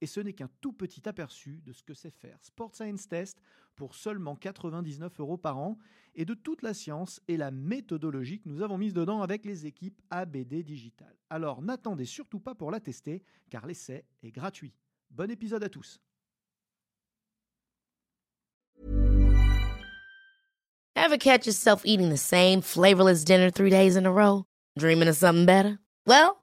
Et ce n'est qu'un tout petit aperçu de ce que c'est faire Sport Science Test pour seulement 99 euros par an et de toute la science et la méthodologie que nous avons mise dedans avec les équipes ABD Digital. Alors n'attendez surtout pas pour la tester car l'essai est gratuit. Bon épisode à tous. Ever catch yourself eating the same flavorless dinner three days in a row? Dreaming of something better? Well,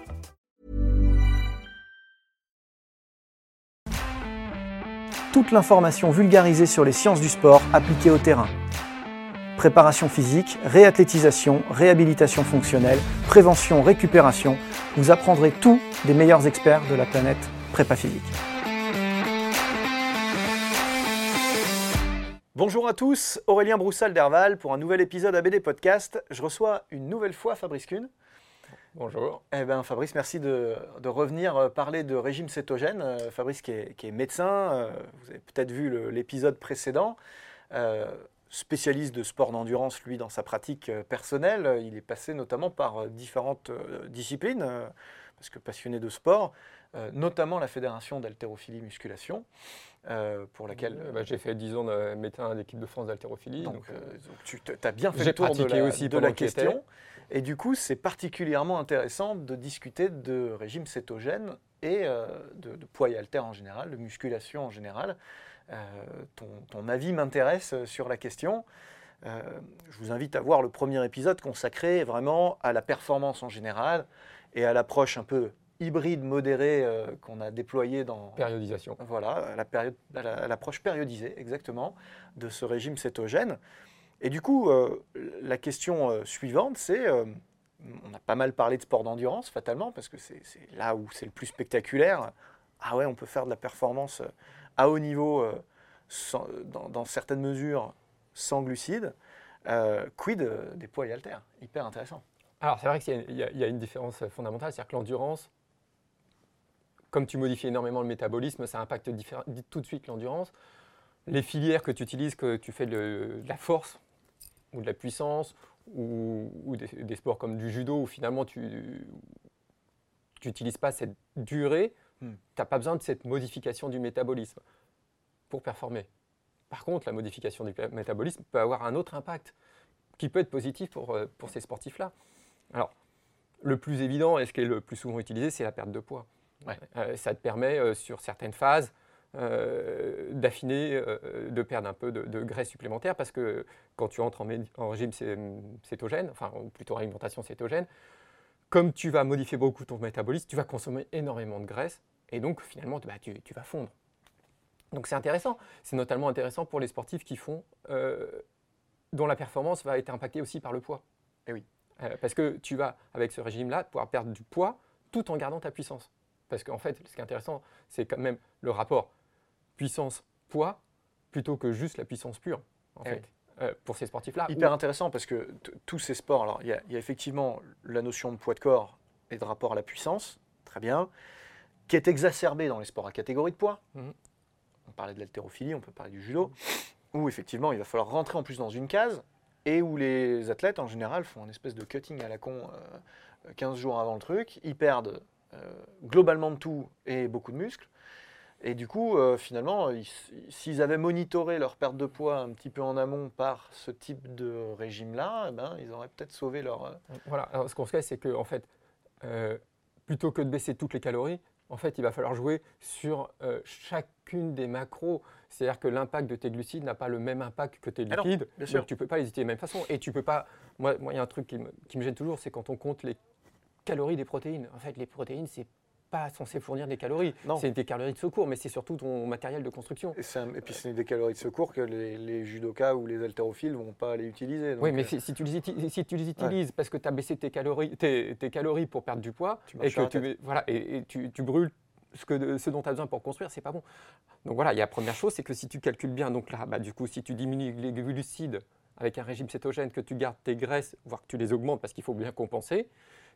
Toute l'information vulgarisée sur les sciences du sport appliquées au terrain. Préparation physique, réathlétisation, réhabilitation fonctionnelle, prévention, récupération, vous apprendrez tout des meilleurs experts de la planète prépa physique. Bonjour à tous, Aurélien Broussal d'Herval pour un nouvel épisode ABD Podcast. Je reçois une nouvelle fois Fabrice Kuhn. Bonjour. Eh bien, Fabrice, merci de, de revenir euh, parler de régime cétogène. Euh, Fabrice, qui est, qui est médecin, euh, vous avez peut-être vu l'épisode précédent, euh, spécialiste de sport d'endurance, lui, dans sa pratique personnelle. Il est passé notamment par différentes disciplines, parce que passionné de sport, notamment la Fédération d'haltérophilie musculation, pour laquelle. Bah, J'ai fait 10 ans de médecin d'équipe de France d'haltérophilie. donc, Donc, euh, donc tu as bien fait le tour de la, aussi de question. Et du coup, c'est particulièrement intéressant de discuter de régime cétogène et euh, de, de poids et haltères en général, de musculation en général. Euh, ton, ton avis m'intéresse sur la question. Euh, je vous invite à voir le premier épisode consacré vraiment à la performance en général et à l'approche un peu hybride modérée euh, qu'on a déployée dans, périodisation. voilà, à la période- à la- à l'approche périodisée exactement de ce régime cétogène. Et du coup, euh, la question euh, suivante, c'est, euh, on a pas mal parlé de sport d'endurance, fatalement, parce que c'est là où c'est le plus spectaculaire. Ah ouais, on peut faire de la performance à haut niveau, dans, certaines mesures, sans glucides. Quid des poids et haltères? Hyper intéressant. Alors, c'est vrai qu'il y, a- une différence fondamentale, c'est-à-dire que l'endurance, comme tu modifies énormément le métabolisme, ça impacte tout de suite l'endurance. Les filières que tu utilises, que tu fais de la force ou de la puissance, ou, ou des, des sports comme du judo, où finalement tu n'utilises pas cette durée, Hmm. tu n'as pas besoin de cette modification du métabolisme pour performer. Par contre, la modification du métabolisme peut avoir un autre impact qui peut être positif pour, euh, pour ces sportifs-là. Alors, le plus évident et ce qui est le plus souvent utilisé, c'est la perte de poids. Ouais. Euh, ça te permet, euh, sur certaines phases, d'affiner, euh, de perdre un peu de, de graisse supplémentaire parce que quand tu entres en, régime cé- cétogène, enfin, ou plutôt alimentation cétogène, comme tu vas modifier beaucoup ton métabolisme, tu vas consommer énormément de graisse et donc finalement, bah, tu, tu vas fondre. Donc c'est intéressant. C'est notamment intéressant pour les sportifs qui font, euh, dont la performance va être impactée aussi par le poids. Eh oui. Euh, parce que tu vas, avec ce régime-là, pouvoir perdre du poids tout en gardant ta puissance. Parce qu'en fait, ce qui est intéressant, c'est quand même le rapport puissance-poids plutôt que juste la puissance pure, en Eh fait, euh, pour ces sportifs-là. Hyper intéressant parce que tous ces sports, alors il y, a- il y a effectivement la notion de poids de corps et de rapport à la puissance, très bien, qui est exacerbée dans les sports à catégorie de poids. Mhm. On parlait de l'haltérophilie, on peut parler du judo, où effectivement il va falloir rentrer en plus dans une case et où les athlètes en général font un espèce de cutting à la con euh, 15 jours avant le truc, ils perdent euh, globalement de tout et beaucoup de muscles. Et du coup, euh, finalement, ils- s'ils avaient monitoré leur perte de poids un petit peu en amont par ce type de régime-là, eh ben, ils auraient peut-être sauvé leur. euh, Voilà, alors ce qu'on se fait, c'est que en fait, euh, plutôt que de baisser toutes les calories, en fait, il va falloir jouer sur euh, chacune des macros. C'est-à-dire que l'impact de tes glucides n'a pas le même impact que tes Ah non, lipides. bien sûr. Donc tu peux pas les utiliser de la même façon. Et tu peux pas. Moi, moi, il y a un truc qui me, qui me gêne toujours, c'est quand on compte les calories des protéines. En fait, les protéines, c'est pas censé fournir des calories. Non. C'est des calories de secours, mais c'est surtout ton matériel de construction. Et, c'est un- et puis, c'est des calories de secours que les, les judokas ou les haltérophiles vont pas aller utiliser. Oui, mais euh, si, si tu les, si tu les utilises parce que tu as baissé tes calories, tes, tes calories pour perdre du poids, Tu et que tu, voilà, et, et tu, tu brûles ce, que, ce dont tu as besoin pour construire, c'est pas bon. Donc voilà, il y a la première chose, c'est que si tu calcules bien, donc là, bah, du coup, si tu diminues les glucides avec un régime cétogène, que tu gardes tes graisses, voire que tu les augmentes parce qu'il faut bien compenser,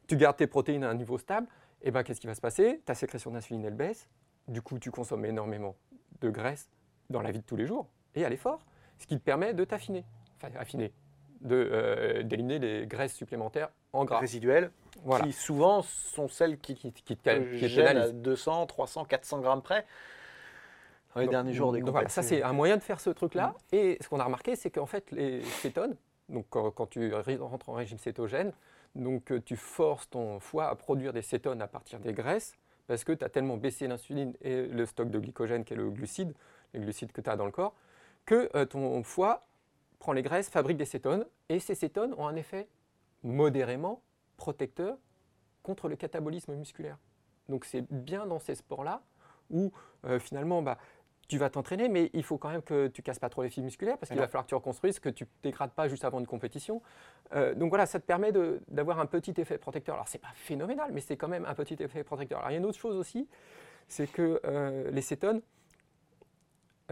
tu gardes tes protéines à un niveau stable, et ben qu'est-ce qui va se passer? Ta sécrétion d'insuline, elle baisse, du coup, tu consommes énormément de graisse dans la vie de tous les jours et à l'effort, ce qui te permet de t'affiner, enfin affiner, de, euh, d'éliminer les graisses supplémentaires en gras. résiduelles, Voilà. qui souvent sont celles qui, Qui, qui te, qui te gênent à pénalisent. 200, 300, 400 grammes près. Dans les Donc, derniers jours des donc voilà, ça c'est un moyen de faire ce truc-là. Et ce qu'on a remarqué, c'est qu'en fait, les cétones, donc quand, tu rentres en régime cétogène, donc euh, tu forces ton foie à produire des cétones à partir des graisses, parce que tu as tellement baissé l'insuline et le stock de glycogène qui est le glucide, les glucides que tu as dans le corps, que euh, ton foie prend les graisses, fabrique des cétones, et ces cétones ont un effet modérément protecteur contre le catabolisme musculaire. Donc c'est bien dans ces sports-là où euh, finalement bah, tu vas t'entraîner, mais il faut quand même que tu casses pas trop les fibres musculaires parce qu'il va falloir que tu reconstruises, que tu ne dégrades pas juste avant une compétition. Euh, donc voilà, ça te permet d'avoir un petit effet protecteur. Alors c'est pas phénoménal, mais c'est quand même un petit effet protecteur. Alors il y a une autre chose aussi, c'est que euh, les cétones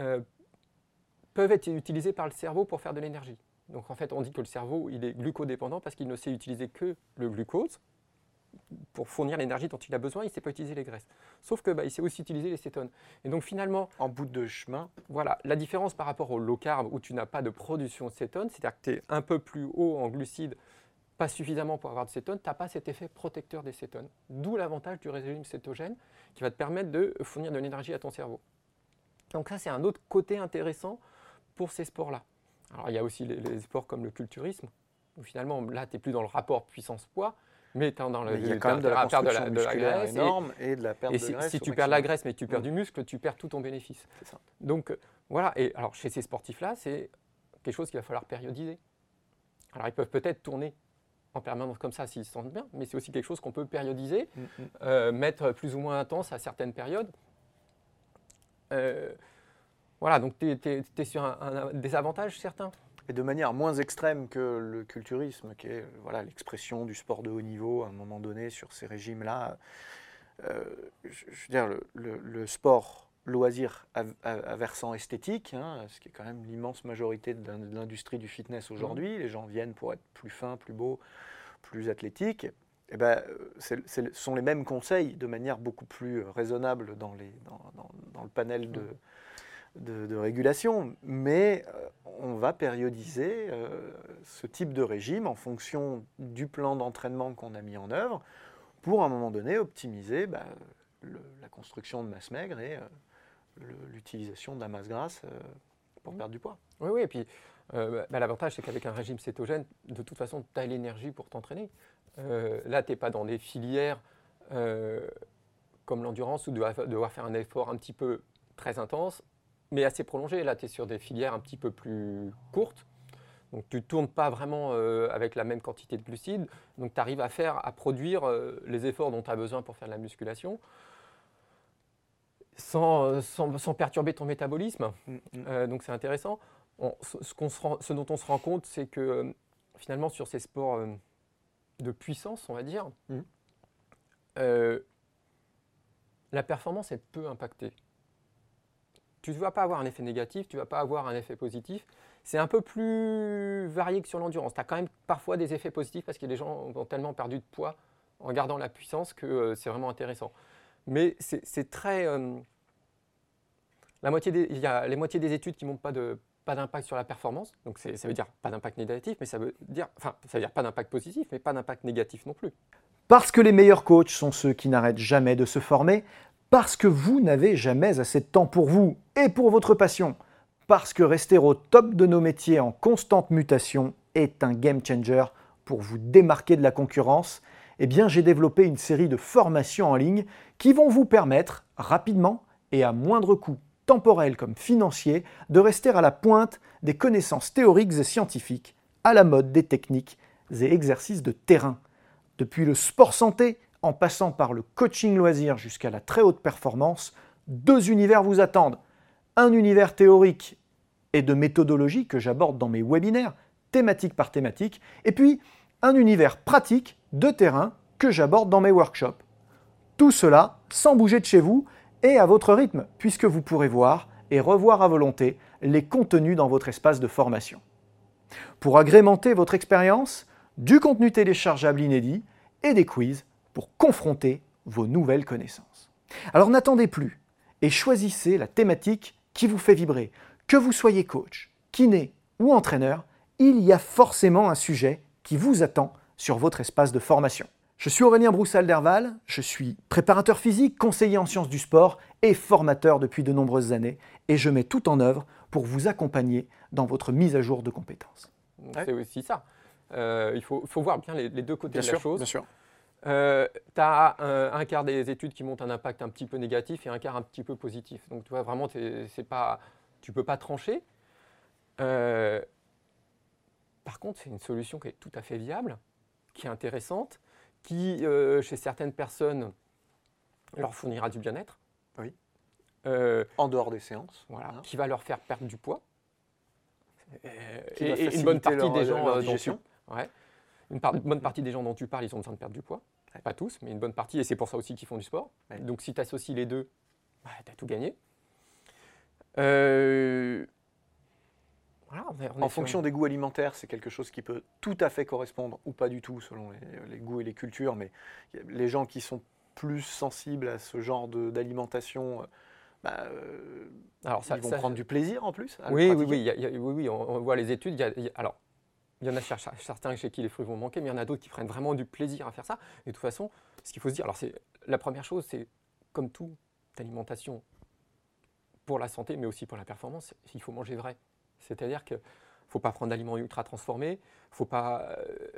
euh, peuvent être utilisés par le cerveau pour faire de l'énergie. Donc en fait, on dit que le cerveau, il est glucodépendant parce qu'il ne sait utiliser que le glucose pour fournir l'énergie dont il a besoin, il ne sait pas utiliser les graisses. Sauf que bah, il sait aussi utiliser les cétones. Et donc finalement, En bout de chemin, voilà, la différence par rapport au low carb où tu n'as pas de production de cétones, c'est-à-dire que tu es un peu plus haut en glucides, pas suffisamment pour avoir de cétones, tu n'as pas cet effet protecteur des cétones. D'où l'avantage du régime cétogène qui va te permettre de fournir de l'énergie à ton cerveau. Donc ça, c'est un autre côté intéressant pour ces sports-là. Alors il y a aussi les, les sports comme le culturisme, où finalement, là, tu n'es plus dans le rapport puissance-poids, mais dans le... il y a quand même de la à perdre construction de la graisse énorme et, de la perte et de si, graisse. si au tu perds la maximum. graisse mais tu perds Mm. du muscle, tu perds tout ton bénéfice. C'est ça. Donc euh, voilà, et alors chez ces sportifs-là, c'est quelque chose qu'il va falloir périodiser. Alors ils peuvent peut-être tourner en permanence comme ça s'ils se sentent bien, mais c'est aussi quelque chose qu'on peut périodiser, Mm, mm. euh, mettre plus ou moins intense à certaines périodes. Euh, voilà, donc tu es, sur un, un désavantage certain. Et de manière moins extrême que le culturisme, qui est voilà, l'expression du sport de haut niveau à un moment donné sur ces régimes-là. Euh, je, je veux dire, le, le- le sport loisir à, à- à versant esthétique, hein, ce qui est quand même l'immense majorité de l'in- de l'industrie du fitness aujourd'hui, les gens viennent pour être plus fins, plus beaux, plus athlétiques. Eh ben, euh, ce sont les mêmes conseils de manière beaucoup plus raisonnable dans, les, dans, dans- dans le panel de, de, de régulation, mais euh, on va périodiser euh, ce type de régime en fonction du plan d'entraînement qu'on a mis en œuvre pour à un moment donné optimiser bah, le- la construction de masse maigre et euh, l'utilisation de la masse grasse euh, pour perdre du poids. Oui, oui, et puis euh, bah, l'avantage, c'est qu'avec un régime cétogène, de toute façon, tu as l'énergie pour t'entraîner. Là, tu n'es pas dans des filières comme l'endurance où tu dois devoir faire un effort un petit peu très intense, mais assez prolongé. Là, tu es sur des filières un petit peu plus courtes. Donc, tu ne tournes pas vraiment euh, avec la même quantité de glucides. Donc, tu arrives à faire, à produire euh, les efforts dont tu as besoin pour faire de la musculation. sans, sans- sans perturber ton métabolisme. Mm, mm. Euh, donc c'est intéressant. On- ce, se rend- ce dont on se rend compte, c'est que euh, finalement sur ces sports euh, de puissance, on va dire, euh, la performance est peu impactée. Tu ne vas pas avoir un effet négatif, tu ne vas pas avoir un effet positif. C'est un peu plus varié que sur l'endurance. Tu as quand même parfois des effets positifs parce que les gens ont tellement perdu de poids en gardant la puissance que euh, c'est vraiment intéressant. Mais c'est très... euh, la moitié des, il y a les moitiés des études qui montrent pas de pas d'impact sur la performance. Donc ça veut dire pas d'impact négatif, mais ça veut dire, enfin, ça veut dire pas d'impact positif, mais pas d'impact négatif non plus. Parce que les meilleurs coachs sont ceux qui n'arrêtent jamais de se former, parce que vous n'avez jamais assez de temps pour vous et pour votre passion, parce que rester au top de nos métiers en constante mutation est un game changer pour vous démarquer de la concurrence, eh bien j'ai développé une série de formations en ligne qui vont vous permettre rapidement et à moindre coût temporel comme financier de rester à la pointe des connaissances théoriques et scientifiques, à la mode des techniques et exercices de terrain. Depuis le sport santé, en passant par le coaching loisir jusqu'à la très haute performance, deux univers vous attendent. Un univers théorique et de méthodologie que j'aborde dans mes webinaires, thématique par thématique, et puis un univers pratique de terrain que j'aborde dans mes workshops. Tout cela sans bouger de chez vous et à votre rythme, puisque vous pourrez voir et revoir à volonté les contenus dans votre espace de formation. Pour agrémenter votre expérience, du contenu téléchargeable inédit et des quiz pour confronter vos nouvelles connaissances. Alors n'attendez plus et choisissez la thématique qui vous fait vibrer. Que vous soyez coach, kiné ou entraîneur, il y a forcément un sujet qui vous attend sur votre espace de formation. Je suis Aurélien Broussal-Derval, je suis préparateur physique, conseiller en sciences du sport et formateur depuis de nombreuses années et je mets tout en œuvre pour vous accompagner dans votre mise à jour de compétences. C'est aussi ça. Euh, il faut, faut voir bien les, les deux côtés Bien de sûr, la chose. bien sûr. Tu as un, un quart des études qui montrent un impact un petit peu négatif et un quart un petit peu positif. Donc tu vois, vraiment, c'est pas, tu ne peux pas trancher. Euh, par contre, c'est une solution qui est tout à fait viable, qui est intéressante, qui, euh, chez certaines personnes, leur fournira du bien-être. Oui. Euh, En dehors des séances. voilà, Hein. qui va leur faire perdre du poids. Euh, Qui et, une bonne partie leur- des gens leur euh, une bonne partie des gens dont tu parles, ils ont besoin de perdre du poids. Ouais. Pas tous, mais une bonne partie, et c'est pour ça aussi qu'ils font du sport. Ouais. Donc si tu associes les deux, bah, tu as tout gagné. Euh, voilà, on est- on est En fonction une- des goûts alimentaires, c'est quelque chose qui peut tout à fait correspondre ou pas du tout selon les, les goûts et les cultures. Mais les gens qui sont plus sensibles à ce genre d'alimentation, euh, bah, euh, Alors, ça- ils vont ça- prendre du plaisir en plus. à Oui, oui, oui, il y a- il y a- oui, oui, on, on voit les études. y a- alors, il y en a cer- certains chez qui les fruits vont manquer, mais il y en a d'autres qui prennent vraiment du plaisir à faire ça. Et de toute façon, ce qu'il faut se dire, alors c'est la première chose, c'est comme toute alimentation pour la santé, mais aussi pour la performance, il faut manger vrai. C'est-à-dire qu'il ne faut pas prendre d'aliments ultra transformés, faut pas, euh,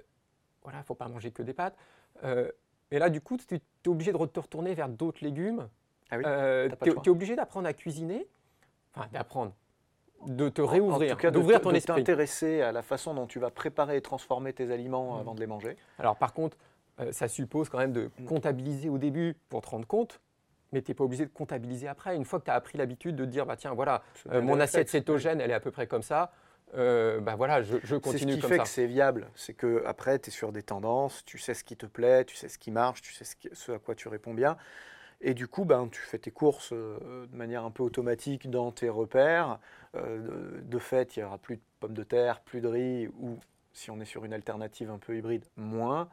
voilà, faut pas manger que des pâtes. Euh, et là, du coup, tu es obligé de te retourner vers d'autres légumes. Ah oui, Euh, tu es obligé d'apprendre à cuisiner, enfin d'apprendre, de te En réouvrir, tout cas, de d'ouvrir ton de esprit. t'intéresser à la façon dont tu vas préparer et transformer tes aliments Mm. avant de les manger. Alors par contre, euh, ça suppose quand même de Mm. comptabiliser au début pour te rendre compte, mais tu n'es pas obligé de comptabiliser après. Une fois que tu as appris l'habitude de dire, bah tiens, voilà, euh, mon assiette cétogène, elle est à peu près comme ça, euh, bah voilà, je, je C'est ce continue qui comme fait ça. que c'est viable. C'est que après, tu es sur des tendances, tu sais ce qui te plaît, tu sais ce qui marche, tu sais ce, qui- ce à quoi tu réponds bien. Et du coup, ben, tu fais tes courses euh, de manière un peu automatique dans tes repères. Euh, de, fait, il n'y aura plus de pommes de terre, plus de riz, ou si on est sur une alternative un peu hybride, moins.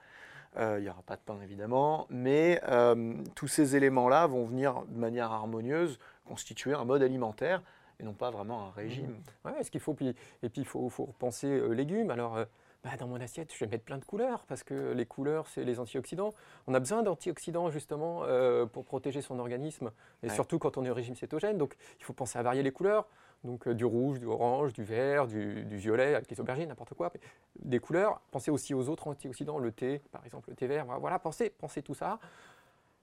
Euh, il n'y aura pas de pain évidemment, mais euh, tous ces éléments-là vont venir de manière harmonieuse constituer un mode alimentaire et non pas vraiment un régime. Ouais, ce qu'il faut, puis, et puis il faut, faut repenser euh, légumes. Alors, bah, dans mon assiette, je vais mettre plein de couleurs, parce que les couleurs, c'est les antioxydants. On a besoin d'antioxydants, justement, pour protéger son organisme, et Ouais. surtout quand on est au régime cétogène. Donc, il faut penser à varier les couleurs. Donc, euh, du rouge, du orange, du vert, du, violet, avec les aubergines, n'importe quoi. Des couleurs. Pensez aussi aux autres antioxydants, le thé, par exemple, le thé vert. Voilà, pensez, pensez tout ça.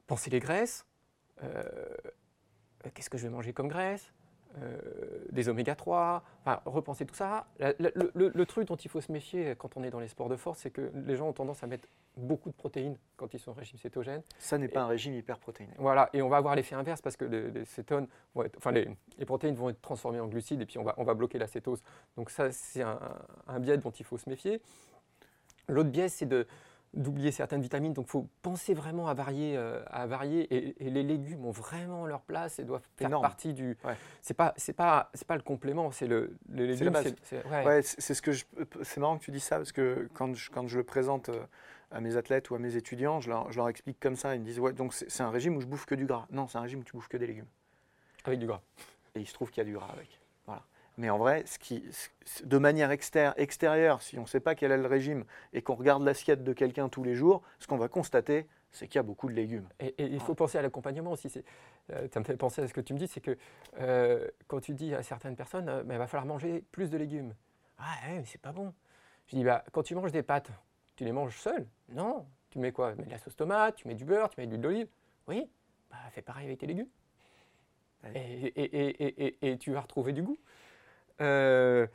Pensez les graisses. Euh, Qu'est-ce que je vais manger comme graisse? Euh, des oméga 3, enfin, repenser tout ça. La- la- le, truc dont il faut se méfier quand on est dans les sports de force, c'est que les gens ont tendance à mettre beaucoup de protéines quand ils sont en régime cétogène. Ça n'est pas un régime hyperprotéiné. Voilà, et on va avoir l'effet inverse parce que les, les cétones vont être- enfin les, les protéines vont être transformées en glucides et puis on va, on va bloquer la cétose. Donc ça, c'est un, un biais dont il faut se méfier. L'autre biais, c'est de d'oublier certaines vitamines. Donc il faut penser vraiment à varier, euh, à varier. Et, et les légumes ont vraiment leur place et doivent faire Énorme. partie du. Ouais. C'est pas, c'est pas, c'est pas le complément, c'est le. Les légumes, c'est- ouais. Ouais, ce que c'est marrant que tu dis ça parce que quand je, quand je le présente euh, à mes athlètes ou à mes étudiants, je leur, je leur explique comme ça. Ils me disent ouais donc c'est c'est un régime où je bouffe que du gras. Non, c'est un régime où tu bouffes que des légumes. avec du gras. Et il se trouve qu'il y a du gras avec. Mais en vrai, ce qui, ce- de manière extér- extérieure, si on ne sait pas quel est le régime et qu'on regarde l'assiette de quelqu'un tous les jours, ce qu'on va constater, c'est qu'il y a beaucoup de légumes. Et, et il faut penser à l'accompagnement aussi. Euh, ça me fait penser à ce que tu me dis, c'est que euh, quand tu dis à certaines personnes, il va falloir manger plus de légumes. Ah ouais, mais c'est pas bon. Je dis, bah, quand tu manges des pâtes, tu les manges seules? Non. Tu mets quoi? Tu mets de la sauce tomate, tu mets du beurre, tu mets de l'huile d'olive Oui. Bah, fais pareil avec tes légumes. Ouais. Et tu vas retrouver du goût. Euh,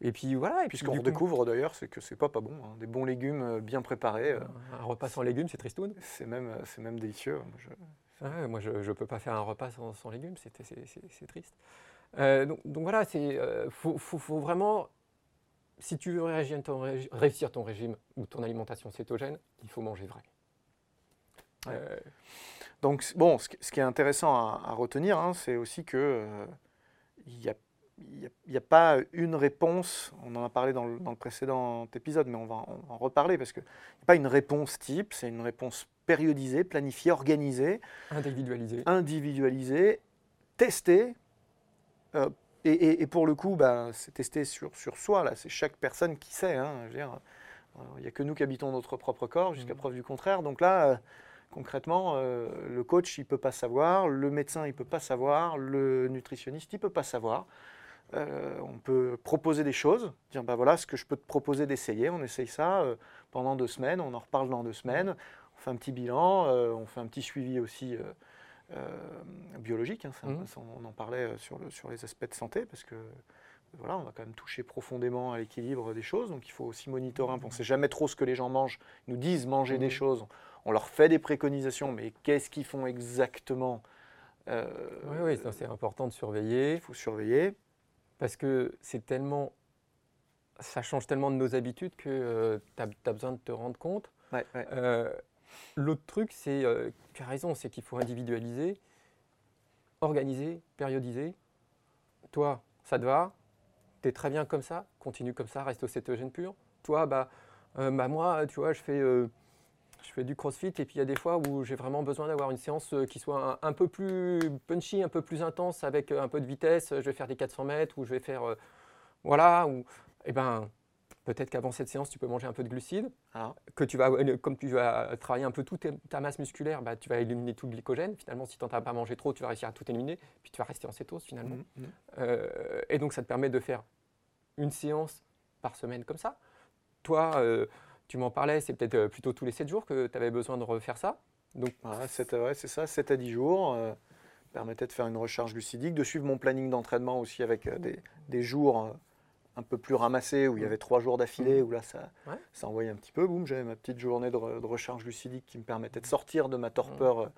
et puis voilà. Et Puis ce qu'on redécouvre d'ailleurs, c'est que c'est pas pas bon. hein. Des bons légumes euh, bien préparés, euh, Un repas sans légumes, c'est tristoun. c'est même, c'est même délicieux. Moi, je- moi, je peux pas faire un repas sans, sans légumes, c'est- c'est c'est- c'est triste. Euh, donc, donc voilà, il faut, faut- faut vraiment, si tu veux réagir ton réussir ton régime ou ton alimentation cétogène, il faut manger vrai. Ouais. Euh, Donc, bon, ce qui ce qui est intéressant à, à retenir, hein, c'est aussi que il n'y a, il y a- pas une réponse. On en a parlé dans le, dans le précédent épisode, mais on va, en- on va en reparler parce que il n'y a pas une réponse type. C'est une réponse périodisée, planifiée, organisée, individualisé. individualisée, testée. euh, et, et- et pour le coup, ben, c'est testé sur, sur soi. Là, c'est chaque personne qui sait. hein, je veux dire, euh, il n'y a que nous qui habitons notre propre corps, jusqu'à Mhm. preuve du contraire. Donc là, euh, concrètement, euh, le coach, il ne peut pas savoir, le médecin, il ne peut pas savoir, le nutritionniste, il ne peut pas savoir. Euh, on peut proposer des choses, dire bah voilà ce que je peux te proposer d'essayer, on essaye ça euh, pendant deux semaines, on en reparle dans deux semaines, on fait un petit bilan, euh, on fait un petit suivi aussi biologique, hein, ça- ça, on en parlait sur, le- sur les aspects de santé, parce que voilà, on va quand même toucher profondément à l'équilibre des choses, donc il faut aussi monitorer un peu. On ne sait jamais trop ce que les gens mangent, ils nous disent manger des Mhm. choses, on leur fait des préconisations, mais qu'est-ce qu'ils font exactement Euh, Oui, oui, c'est important de surveiller Il faut surveiller. Parce que c'est tellement, ça change tellement de nos habitudes que tu as, besoin de te rendre compte. Ouais, ouais. Euh, L'autre truc, c'est, euh, tu as raison, c'est qu'il faut individualiser, organiser, périodiser. Toi, ça te va, tu es très bien comme ça, continue comme ça, reste au cétogène pur. Toi, bah, euh, bah moi, tu vois, je fais, euh, je fais du crossfit et puis il y a des fois où j'ai vraiment besoin d'avoir une séance euh, qui soit un, un peu plus punchy, un peu plus intense avec euh, un peu de vitesse. Je vais faire des 400 mètres ou je vais faire, euh, voilà, ou, eh ben, peut-être qu'avant cette séance, tu peux manger un peu de glucides Ah. que tu vas, comme tu vas travailler un peu toute ta masse musculaire, bah, tu vas éliminer tout le glycogène. Finalement, si tu n'en as pas mangé trop, tu vas réussir à tout éliminer, puis tu vas rester en cétose finalement. Mhm. Euh, et donc, ça te permet de faire une séance par semaine comme ça. Toi, euh, tu m'en parlais, c'est peut-être euh, plutôt tous les 7 jours que tu avais besoin de refaire ça? Donc, ouais, c'est ça, 7 à 10 jours. euh, permettait de faire une recharge glucidique, de suivre mon planning d'entraînement aussi avec euh, des, des jours euh, un peu plus ramassés où il y Mhm. avait trois jours d'affilée, Mhm. où là ça, Ouais. ça envoyait un petit peu. Boum, j'avais ma petite journée de, re- de recharge glucidique qui me permettait de sortir de ma torpeur,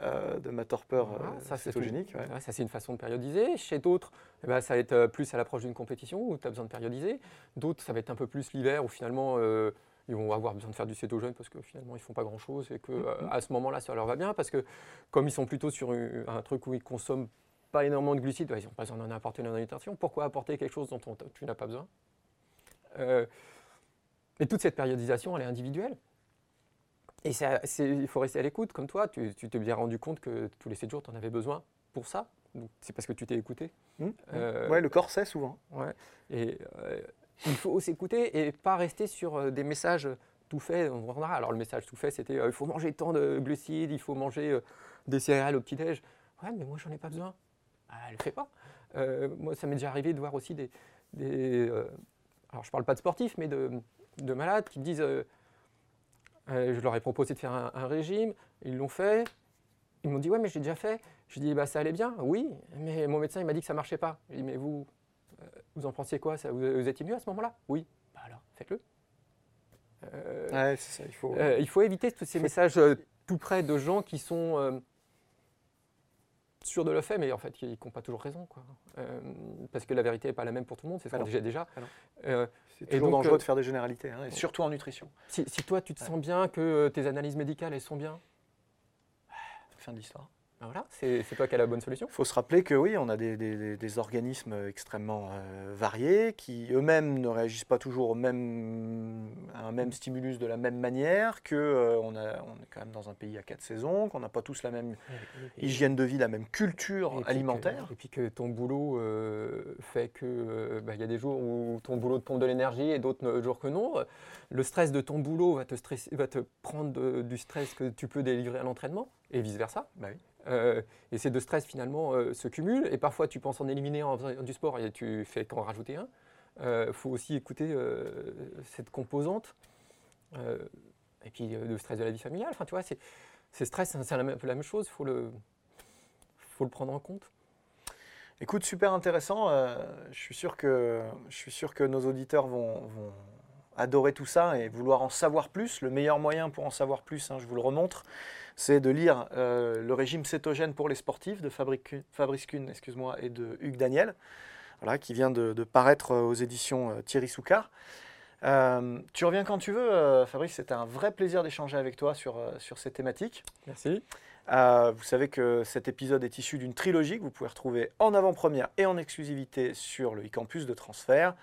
euh, de ma torpeur euh, ça, c'est cétogénique. ouais. Ça, c'est une façon de périodiser. Chez d'autres, eh ben, ça va être plus à l'approche d'une compétition où tu as besoin de périodiser. D'autres, ça va être un peu plus l'hiver où finalement euh, ils vont avoir besoin de faire du cétogène parce que finalement ils font pas grand chose et que Mhm. euh, à ce moment-là ça leur va bien parce que comme ils sont plutôt sur un, truc où ils consomment pas énormément de glucides, bah, ils n'ont pas besoin d'en apporter dans l'alimentation. Pourquoi apporter quelque chose dont on- tu n'as pas besoin? Euh, Et toute cette périodisation, elle est individuelle. Et ça- il faut rester à l'écoute, comme toi. Tu t'es bien rendu compte que tous les 7 jours, tu en avais besoin pour ça? C'est parce que tu t'es écouté? Mhm. Euh, Ouais, le corps sait souvent. Ouais. Et euh, il faut s'écouter et pas rester sur euh, des messages tout faits. Alors le message tout fait, c'était euh, il faut manger tant de glucides, il faut manger euh, des céréales au petit-déj. Ouais, mais moi, j'en ai pas besoin. Elle le fait pas. Moi, ça m'est déjà arrivé de voir aussi des. alors, je parle pas de sportifs, mais de, de malades qui me disent je leur ai proposé de faire un, régime, ils l'ont fait. ils m'ont dit ouais mais j'ai déjà fait. Je dis bah ça allait bien, oui, mais mon médecin il m'a dit que ça marchait pas. Je dis mais vous, vous en pensiez quoi ça, vous, vous étiez mieux à ce moment-là? Oui. Bah alors faites-le. Euh, Ouais, c'est ça, il faut. euh, il faut éviter tous ces messages euh, tout près de gens qui sont euh, sûrs de le fait, mais en fait qui n'ont pas toujours raison. Quoi. Parce que la vérité n'est pas la même pour tout le monde, c'est ce Ah disait déjà. Ah C'est Et toujours donc, dangereux de faire des généralités, hein, et surtout en nutrition. si, si toi tu te sens bien, que tes analyses médicales elles sont bien, Fin de l'histoire. Ben voilà, c'est toi qui as la bonne solution. Il faut se rappeler que oui, on a des, des- des- des organismes extrêmement euh, variés qui eux-mêmes ne réagissent pas toujours au même, à un même stimulus de la même manière, que euh, on, a- on est quand même dans un pays à quatre saisons, qu'on n'a pas tous la même Et- hygiène de vie, la même et culture que- alimentaire. et puis que ton boulot euh, fait que euh, bah, il y a des jours où ton boulot te pompe de l'énergie et d'autres euh, jours que non. Le stress de ton boulot va te, stresser- va te prendre de- du stress que tu peux délivrer à l'entraînement et vice-versa. Bah oui. Euh, et ces deux stress finalement euh, se cumulent et parfois tu penses en éliminer en faisant du sport et tu fais qu'en rajouter un. Il faut aussi écouter euh, cette composante. Euh, et puis euh, le stress de la vie familiale. Enfin, tu vois, c'est, ces stress, c'est un peu la même chose. Il faut le, faut le prendre en compte. Écoute, super intéressant. euh, je, suis sûr que, je suis sûr que nos auditeurs vont adorer tout ça et vouloir en savoir plus. Le meilleur moyen pour en savoir plus, hein, je vous le remontre, c'est de lire euh, Le régime cétogène pour les sportifs de Fabrice Kuhn- excuse-moi, et de Hugues Daniel, voilà, qui vient de, de paraître euh, aux éditions euh, Thierry Soucard. Euh, tu reviens quand tu veux, Fabrice. C'était un vrai plaisir d'échanger avec toi sur, sur ces thématiques. Merci. Euh, vous savez que cet épisode est issu d'une trilogie que vous pouvez retrouver en avant-première et en exclusivité sur le e-campus de transfert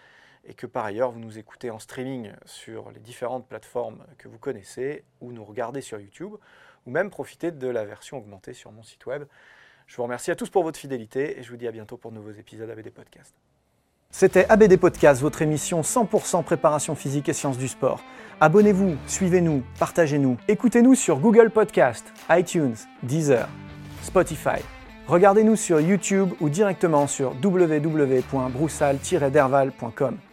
et que par ailleurs vous nous écoutez en streaming sur les différentes plateformes que vous connaissez ou nous regardez sur YouTube ou même profiter de la version augmentée sur mon site web. Je vous remercie à tous pour votre fidélité et je vous dis à bientôt pour de nouveaux épisodes ABD Podcast. C'était ABD Podcast, votre émission 100% préparation physique et sciences du sport. Abonnez-vous, suivez-nous, partagez-nous. Écoutez-nous sur Google Podcast, iTunes, Deezer, Spotify. Regardez-nous sur YouTube ou directement sur www.broussal-derval.com.